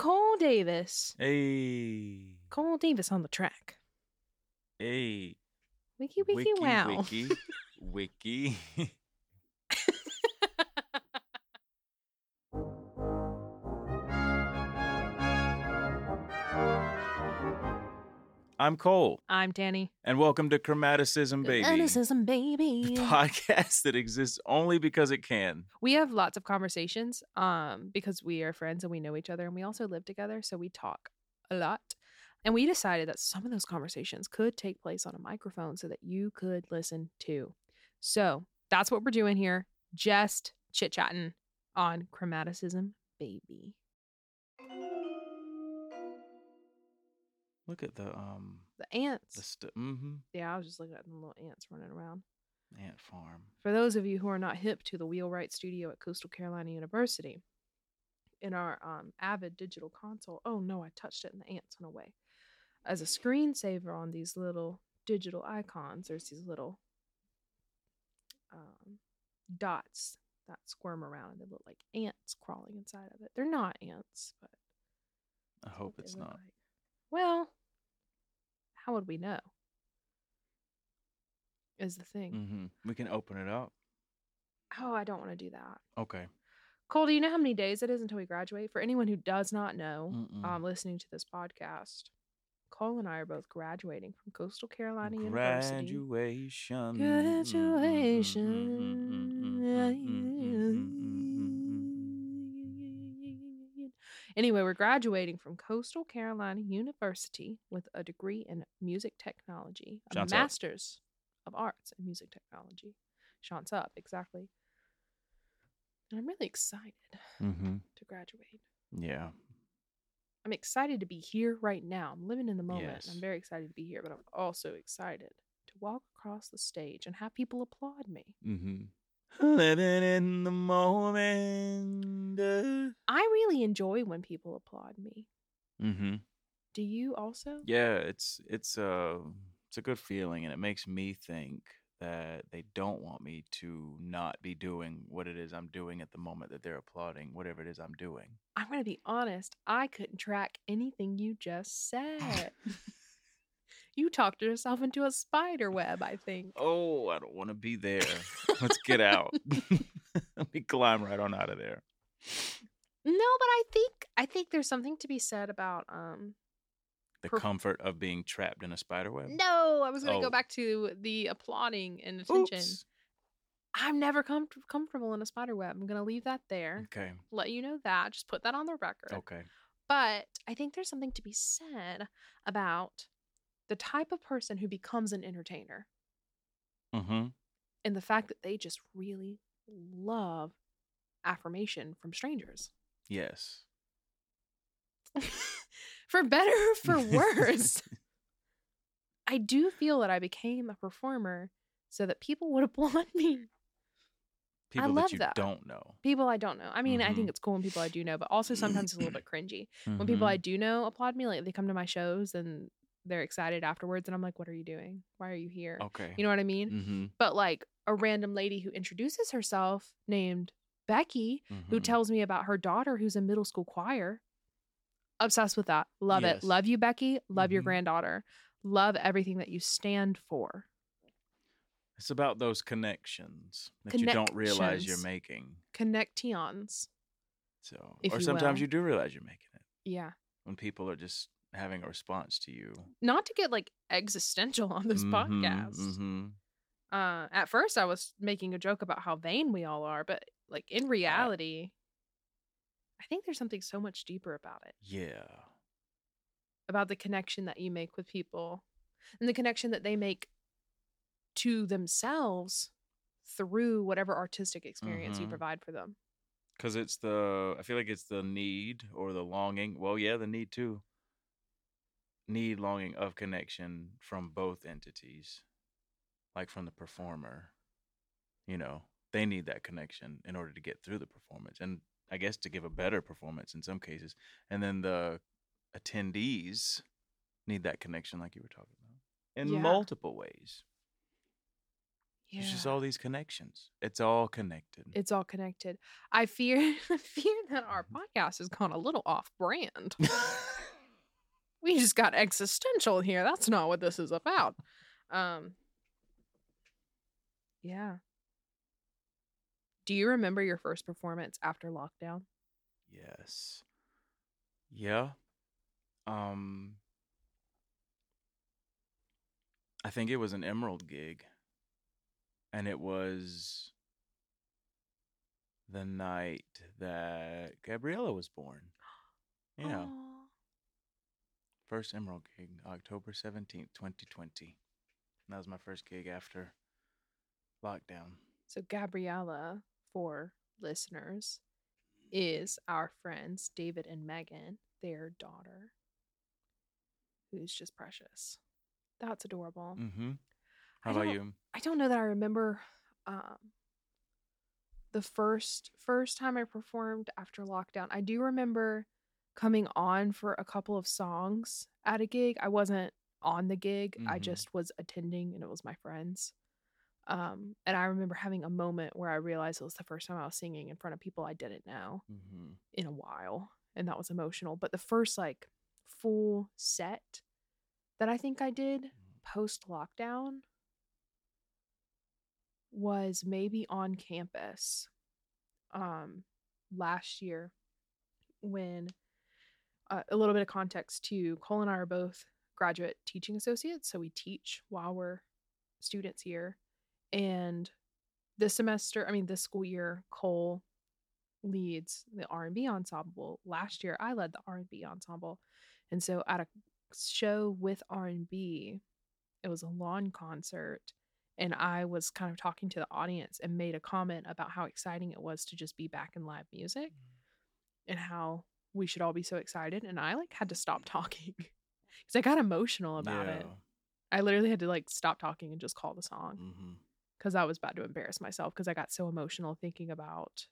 Cole Davis. Hey. Cole Davis on the track. Hey. Wiki wiki, wow. Wiki. Wiki. I'm Cole, I'm Dani. and welcome to Chromaticism Baby, Chromaticism, baby. the podcast that exists only because it can. we have lots of conversations um because we are friends and we know each other and we also live together so we talk a lot and we decided that some of those conversations could take place on a microphone so that you could listen too so that's what we're doing here just chit chatting on chromaticism baby Look at the um the ants the st- mm-hmm. yeah i was just looking at the little ants running around ant farm. For those of you who are not hip to the Wheelwright Studio at Coastal Carolina University, in our um, Avid digital console, oh no, I touched it and the ants went away. As a screensaver on these little digital icons, there's these little um, dots that squirm around and they look like ants crawling inside of it. They're not ants, but I hope it's not. like. Well, how would we know? Is the thing. Mm-hmm. We can open it up. Oh, I don't want to do that. Okay. Cole, do you know how many days it is until we graduate? For anyone who does not know, Mm-mm. um, listening to this podcast, Cole and I are both graduating from Coastal Carolina University. Graduation. Graduation. Anyway, we're graduating from Coastal Carolina University with a degree in music technology, a Shouts out. master's of arts in music technology. Shants up, exactly. And I'm really excited Mm-hmm. to graduate. Yeah. I'm excited to be here right now. I'm living in the moment. Yes. I'm very excited to be here, but I'm also excited to walk across the stage and have people applaud me. Mm-hmm. Living in the moment. uh. I really enjoy when people applaud me. Mm-hmm. Do you also? Yeah, it's it's a it's a good feeling, and it makes me think that they don't want me to not be doing what it is I'm doing at the moment that they're applauding whatever it is I'm doing. I'm going to be honest. I couldn't track anything you just said. you talked yourself into a spider web, I think. Oh, I don't want to be there. Let's get out. Let me climb right on out of there. No, but I think I think there's something to be said about um The Perf- comfort of being trapped in a spider web. No, I was going to Oh. go back to the applauding and attention. Oops. I'm never com- comfortable in a spider web. I'm going to leave that there. Okay. Let you know that. Just put that on the record. Okay. But I think there's something to be said about the type of person who becomes an entertainer Mm-hmm. and the fact that they just really love affirmation from strangers. Yes. for better or for worse. I do feel that I became a performer so that people would applaud me. People love that you that. don't know. People I don't know. I mean, I Mhm. think it's cool when people I do know, but also sometimes it's a little bit cringy. When people. I do know applaud me, like they come to my shows and they're excited afterwards, and I'm like, "What are you doing? Why are you here?" Okay. You know what I mean? Mm-hmm. But like a random lady who introduces herself named Becky, who Mhm. tells me about her daughter who's in middle school choir. Obsessed with that. Love Yes. it. Love you, Becky. Love your Mhm. granddaughter. Love everything that you stand for. It's about those connections that you don't realize you're Connections. making. Connections. So, If or sometimes will. you do realize you're making it Yeah. when people are just having a response to you. Not to get like existential on this podcast. hmm Uh, at first, I was making a joke about how vain we all are, but like in reality, I think there's something so much deeper about it. Yeah. about the connection that you make with people and the connection that they make to themselves through whatever artistic experience you Mhm. provide for them. Because it's the, I feel like it's the need or the longing. Well, yeah, the need too. Need, longing of connection from both entities, like from the performer. You know, they need that connection in order to get through the performance. And I guess to give a better performance in some cases. And then the attendees need that connection, like you were talking about, in Yeah. multiple ways. It's just all these connections. It's all connected. It's all connected. I fear I fear that our Mhm. podcast has gone a little off brand. we just got existential here. That's not what this is about. Um Yeah. Do you remember your first performance after lockdown? yes. Yeah. Um I think it was an Emerald gig. And it was the night that Gabriella was born. Yeah. Aw. First Emerald gig, October 17th, 2020. That was my first gig after lockdown. So Gabriella, for listeners, is our friends David and Megan, their daughter, who's just precious. That's adorable. Mm-hmm. How about you? I don't know that I remember um, the first first time I performed after lockdown. I do remember coming on for a couple of songs at a gig. I wasn't on the gig. I Mhm. just was attending and it was my friends. Um, and I remember having a moment where I realized it was the first time I was singing in front of people I didn't know Mm-hmm. in a while and that was emotional but the first like full set that i think i did post lockdown was maybe on campus um last year when uh, a little bit of context to cole and i are both graduate teaching associates so we teach while we're students here and this semester i mean this school year cole leads the R&B ensemble. Last year I led the R&B ensemble. And so at a show with R&B, it was a lawn concert and I was kind of talking to the audience and made a comment about how exciting it was to just be back in live music and how we should all be so excited and I like had to stop talking cuz I got emotional about it. I literally had to like stop talking and just call the song Mm-hmm. because I was about to embarrass myself because I got so emotional thinking about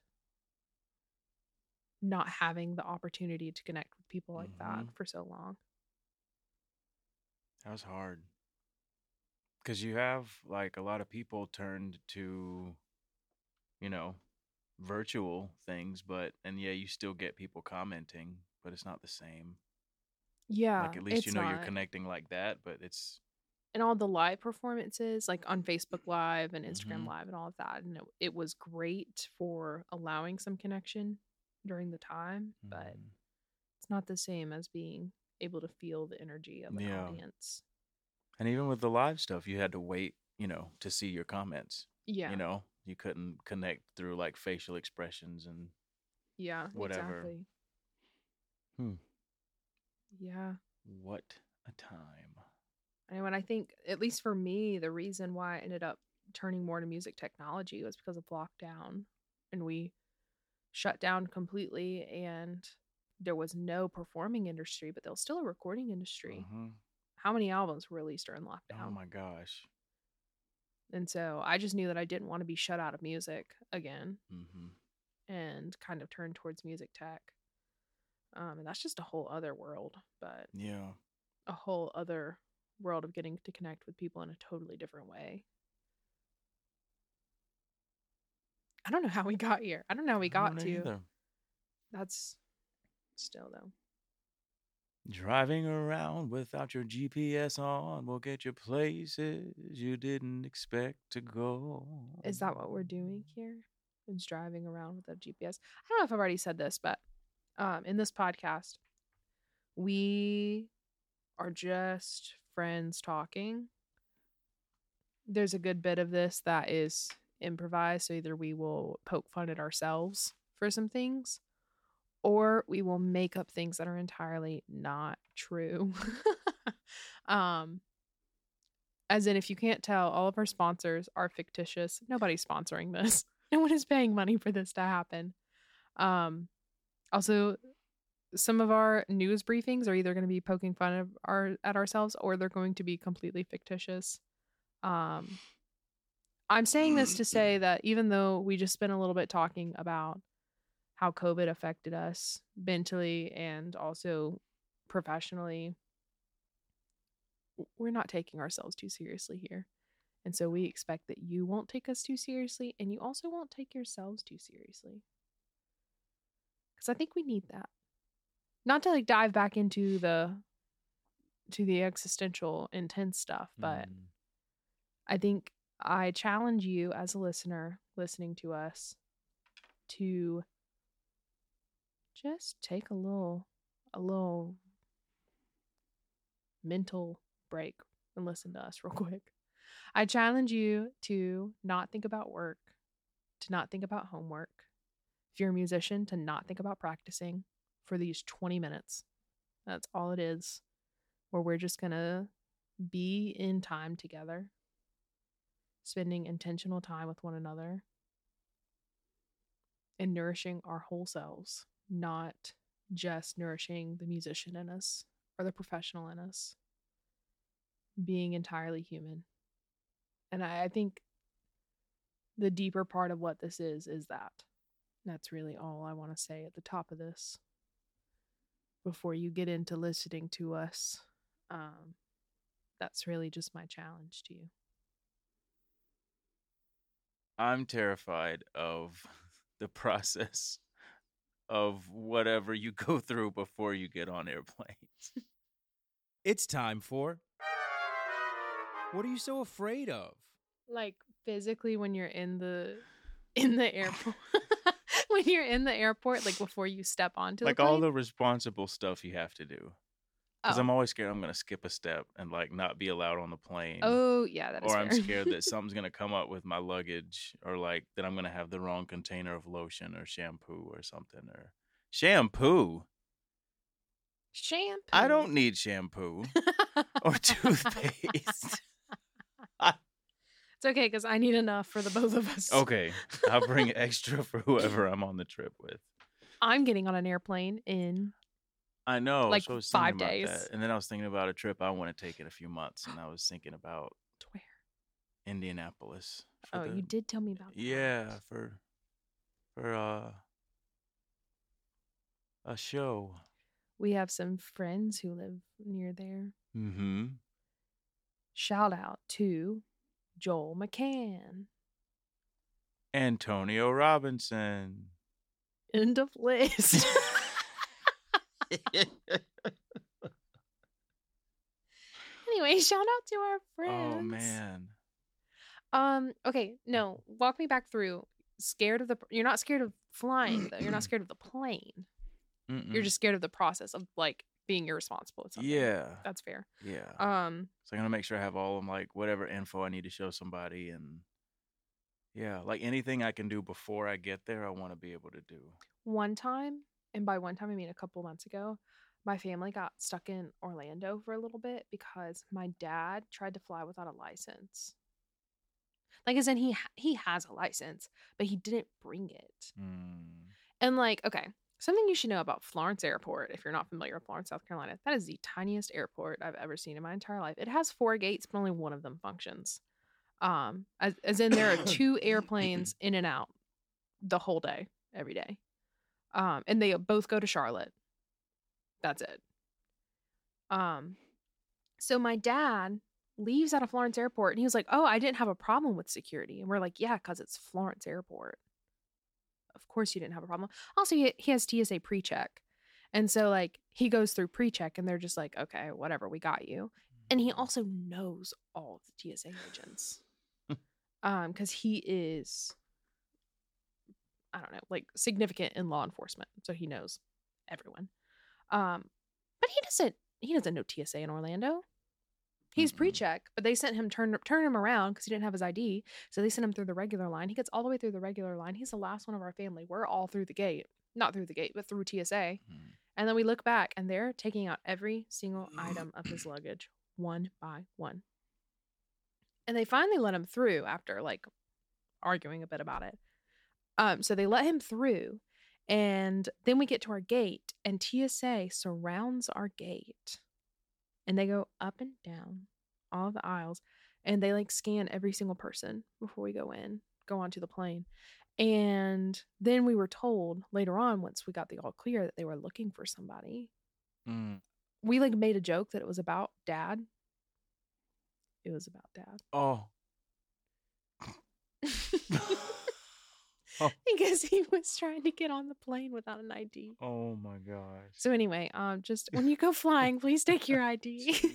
not having the opportunity to connect with people like that Mhm. for so long. That was hard. Because you have like a lot of people turned to, you know, virtual things, but, and yeah, you still get people commenting, but it's not the same. Yeah, like at least you know you're connecting like that, but it's, and all the live performances, like on Facebook Live and Instagram Mhm. Live and all of that, and it, it was great for allowing some connection during the time, but Mhm. it's not the same as being able to feel the energy of an Yeah. audience. and even with the live stuff, you had to wait, you know, to see your comments. Yeah, You know, you couldn't connect through like facial expressions and yeah, whatever. exactly. Hmm. Yeah. what a time. And when I think, at least for me, the reason why I ended up turning more to music technology was because of lockdown. And we shut down completely, and there was no performing industry, but there was still a recording industry. Mhm. How many albums were released during lockdown? Oh my gosh. And so I just knew that I didn't want to be shut out of music again hmm and kind of turn towards music tech. Um, and that's just a whole other world, but Yeah. a whole other world of getting to connect with people in a totally different way. I don't know how we got here. I don't know how we got to. either. That's still though. Driving around without your GPS on will get you places you didn't expect to go. Is that what we're doing here? Is driving around with a GPS? I don't know if I've already said this, but um, in this podcast, we are just friends talking. There's a good bit of this that is improvised. So either we will poke fun at ourselves for some things, or we will make up things that are entirely not true. um, as in, if you can't tell, all of our sponsors are fictitious. Nobody's sponsoring this. No one is paying money for this to happen. Um, also, some of our news briefings are either going to be poking fun of our at ourselves or they're going to be completely fictitious. Um, I'm saying this to say that even though we just spent a little bit talking about how COVID affected us mentally and also professionally, we're not taking ourselves too seriously here. And so we expect that you won't take us too seriously and you also won't take yourselves too seriously. Cuz I think we need that. Not to like dive back into the to the existential intense stuff, but Mm. I think I challenge you as a listener listening to us to just take a little a little mental break and listen to us real quick. I challenge you to not think about work, to not think about homework. If you're a musician, to not think about practicing for these 20 minutes. That's all it is. Where we're just going to be in time together, spending intentional time with one another, and nourishing our whole selves, not just nourishing the musician in us or the professional in us, being entirely human. And I, I think the deeper part of what this is is that. That's really all I want to say at the top of this before you get into listening to us. Um, that's really just my challenge to you. I'm terrified of the process of whatever you go through before you get on airplanes. It's time for. What are you so afraid of? Like physically when you're in the in the airport when you're in the airport like before you step onto the like the all plane? the responsible stuff you have to do. Because oh. I'm always scared I'm going to skip a step and like not be allowed on the plane. oh yeah that is or I'm scared that something's going to come up with my luggage or like that I'm going to have the wrong container of lotion or shampoo or something or shampoo. shampoo I don't need shampoo or toothpaste. it's okay because i need enough for the both of us okay, I'll bring extra for whoever I'm on the trip with. i'm getting on an airplane in I know. Like so I five about days. that. And then I was thinking about a trip I want to take in a few months, and I was thinking about to where Indianapolis. oh the- you did tell me about that. Yeah, for for uh a show. we have some friends who live near there Mm-hmm. shout out to joel mccann Antonio Robinson. end of list anyway shout out to our friends oh man. Um. Okay. No. Walk me back through. Scared of the. You're not scared of flying though. You're not scared of the plane. You're just scared of the process of like being irresponsible. At something. Yeah. That's fair. Yeah. Um. so I'm gonna make sure I have all of like whatever info I need to show somebody and yeah, like anything I can do before I get there, I want to be able to do. One time, and by one time I mean a couple months ago, my family got stuck in Orlando for a little bit because my dad tried to fly without a license. Like, as in he he has a license, but he didn't bring it. Mm. And like, okay, something you should know about Florence Airport, if you're not familiar with Florence, South Carolina, that is the tiniest airport I've ever seen in my entire life. It has four gates, but only one of them functions. Um, as, as in there are two airplanes in and out the whole day, every day. Um, and they both go to Charlotte. That's it. Um, so my dad leaves out of Florence Airport and he was like, "Oh, I didn't have a problem with security." And we're like, "Yeah, cuz it's Florence Airport." Of course you didn't have a problem. Also, he, he has TSA pre-check. And so like he goes through pre-check and they're just like, "Okay, whatever, we got you." And he also knows all of the TSA agents. um cuz he is I don't know, like significant in law enforcement. So he knows everyone. Um but he doesn't he doesn't know TSA in Orlando. He's Mm-mm. pre-check, but they sent him turn turn him around because he didn't have his ID. So they sent him through the regular line. He gets all the way through the regular line. He's the last one of our family. We're all through the gate, not through the gate, but through TSA. Mm. And then we look back, and they're taking out every single item of his luggage one by one. And they finally let him through after like arguing a bit about it. Um, so they let him through, and then we get to our gate, and TSA surrounds our gate, and they go up and down all the aisles, and they like scan every single person before we go in, go onto the plane. And then we were told later on, once we got the all clear, that they were looking for somebody. Mm. We like made a joke that it was about dad. It was about dad. Oh, Oh. because he was trying to get on the plane without an ID. Oh my gosh. So anyway, um, just when you go flying, please take your ID.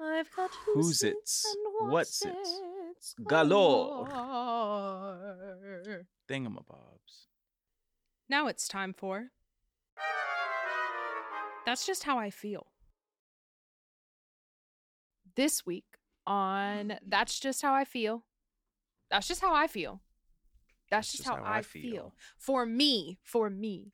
I've got Who's its? What's what's its? its Galore. galore. Thingamabobs. Now it's time for. That's just how I feel. This week on That's Just How I Feel. That's just how I feel. That's, just, how, I, feel. For me, for me.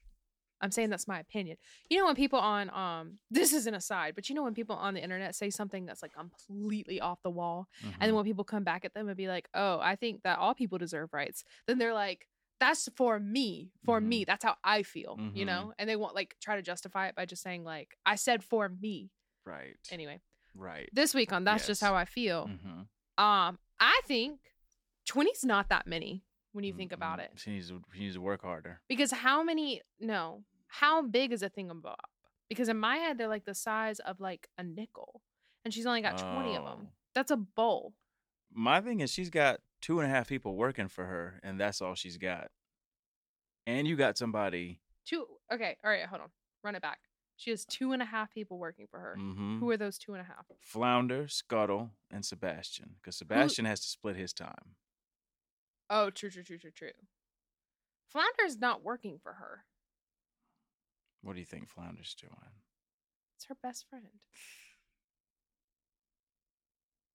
I'm saying that's my opinion. You know when people on um this is an aside, but you know when people on the internet say something that's like completely off the wall and then Mhm. when people come back at them and be like, "Oh, I think that all people deserve rights," then they're like, "That's for me, for me. Mm-hmm. That's how I feel," you Mhm. know. And they won't like try to justify it by just saying like, "I said for me." right. Anyway, right. this week on that's just how I feel. Mhm. Um, I think twenty's not that many when you think about it, She needs to, she needs to work harder. because how many? No, how big is a thingamabob? Because in my head, they're like the size of like a nickel, and she's only got twenty of them. Oh. That's a bowl. My thing is she's got two and a half people working for her, and that's all she's got. And you got somebody. Two. Okay. All right. Hold on. Run it back. She has two and a half people working for her. mhm, Who are those two and a half? Flounder, Scuttle, and Sebastian. Because Sebastian has to split his time. Oh, true, true, true, true, true. Flounder's not working for her. What do you think Flounder's doing? It's her best friend.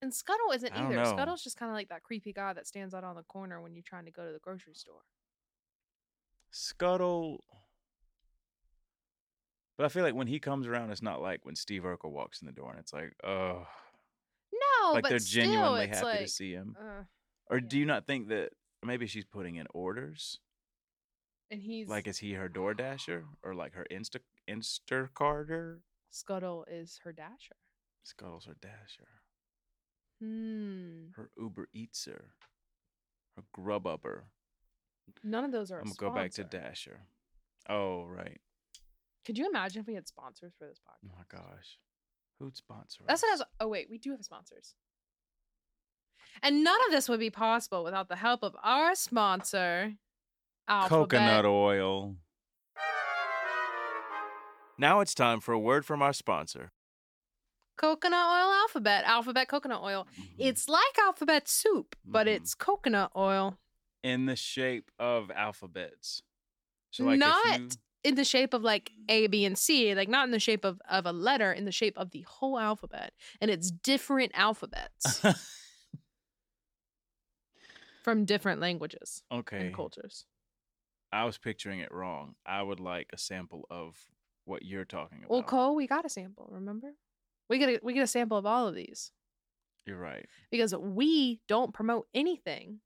And Scuttle isn't either. know. Scuttle's just kind of like that creepy guy that stands out on the corner when you're trying to go to the grocery store. Scuttle. But I feel like when he comes around, it's not like when Steve Urkel walks in the door and it's like, oh, No, like but they're still, genuinely it's happy like, to see him. uh, Or do you not think that maybe she's putting in orders? and he's Like, is he her door dasher or like her Insta Instacarter? Scuttle is her dasher. Scuttle's her dasher, Hmm. her Uber Eatser, her Grub Grubhubber. None of those are. I'm gonna go back to. Dasher. Oh right. Could you imagine if we had sponsors for this podcast? Oh my gosh. Who'd sponsor That's what I us? was. Oh wait, we do have sponsors. And none of this would be possible without the help of our sponsor, Alphabet. Coconut oil. Now it's time for a word from our sponsor. Coconut oil alphabet. Alphabet coconut oil. It's like alphabet soup, but Mhm. it's coconut oil. in the shape of alphabets. So like Not if you in the shape of like A, B, and C, like not in the shape of, of a letter, in the shape of the whole alphabet. And it's different alphabets from different languages okay. and cultures. I was picturing it wrong. I would like a sample of what you're talking about. Well, Cole, we got a sample, remember? We get a we get a sample of all of these. You're right. Because we don't promote anything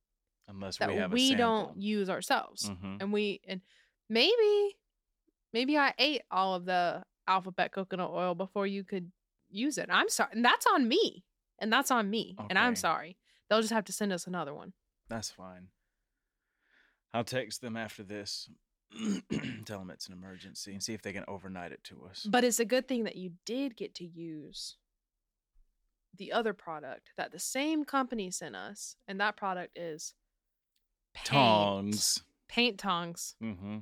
Unless that we have we don't use ourselves. Mhm. and we and maybe maybe I ate all of the alphabet coconut oil before you could use it. I'm sorry, and that's on me, and that's on me, and I'm sorry. They'll just have to send us another one. That's fine. I'll text them after this. Tell them it's an emergency and see if they can overnight it to us. But it's a good thing that you did get to use the other product that the same company sent us, and that product is paint. Tongs. paint tongs. Mm-hmm.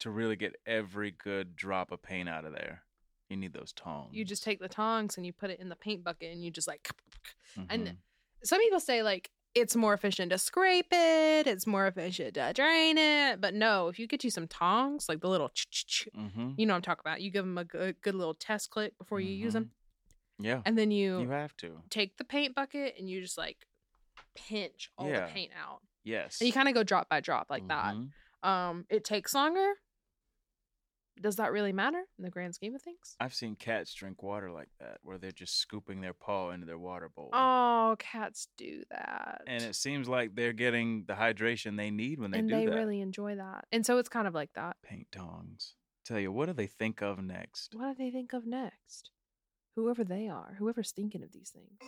To really get every good drop of paint out of there, you need those tongs. You just take the tongs and you put it in the paint bucket, and you just like and Mhm. some people say like it's more efficient to scrape it, it's more efficient to drain it, but no, if you get you some tongs, like the little, Mhm. you know what I'm talking about. You give them a good, good little test click before you use them, yeah, and then you, you have to. take the paint bucket and you just like pinch all Yeah. the paint out, Yes. and you kind of go drop by drop like that. Um, it takes longer. Does that really matter in the grand scheme of things? I've seen cats drink water like that, where they're just scooping their paw into their water bowl. Oh, cats do that, And it seems like they're getting the hydration they need when they do that. and do they that. really enjoy that, and so it's kind of like that. Paint tongs. Tell you, what do they think of next? What do they think of next? Whoever they are, whoever's thinking of these things.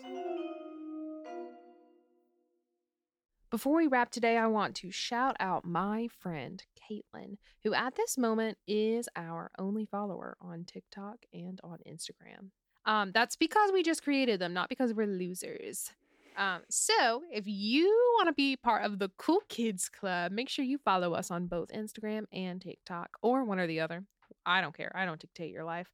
Before we wrap today, I want to shout out my friend Caitlin, who at this moment is our only follower on TikTok and on Instagram. Um, that's because we just created them, not because we're losers. Um, so if you want to be part of the Cool Kids Club, make sure you follow us on both Instagram and TikTok or one or the other. I don't care. I don't dictate your life.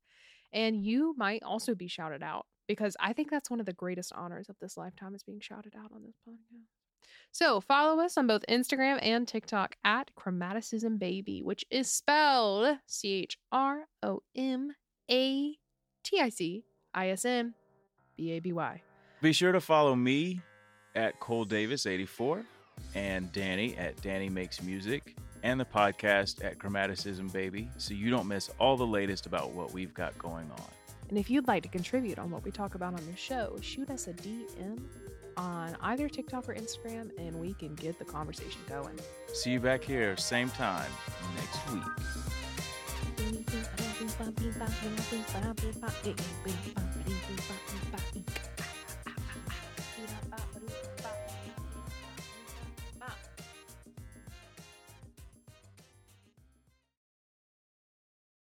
And you might also be shouted out because I think that's one of the greatest honors of this lifetime is being shouted out on this podcast. So follow us on both Instagram and TikTok at Chromaticism Baby, which is spelled C H R O M A T I C I S M B A B Y. Be sure to follow me at Cole Davis 84 and Dani at Dani Makes Music and the podcast at Chromaticism Baby so you don't miss all the latest about what we've got going on. And if you'd like to contribute on what we talk about on the show, shoot us a DM on either TikTok or Instagram and we can get the conversation going. See you back here, same time next week.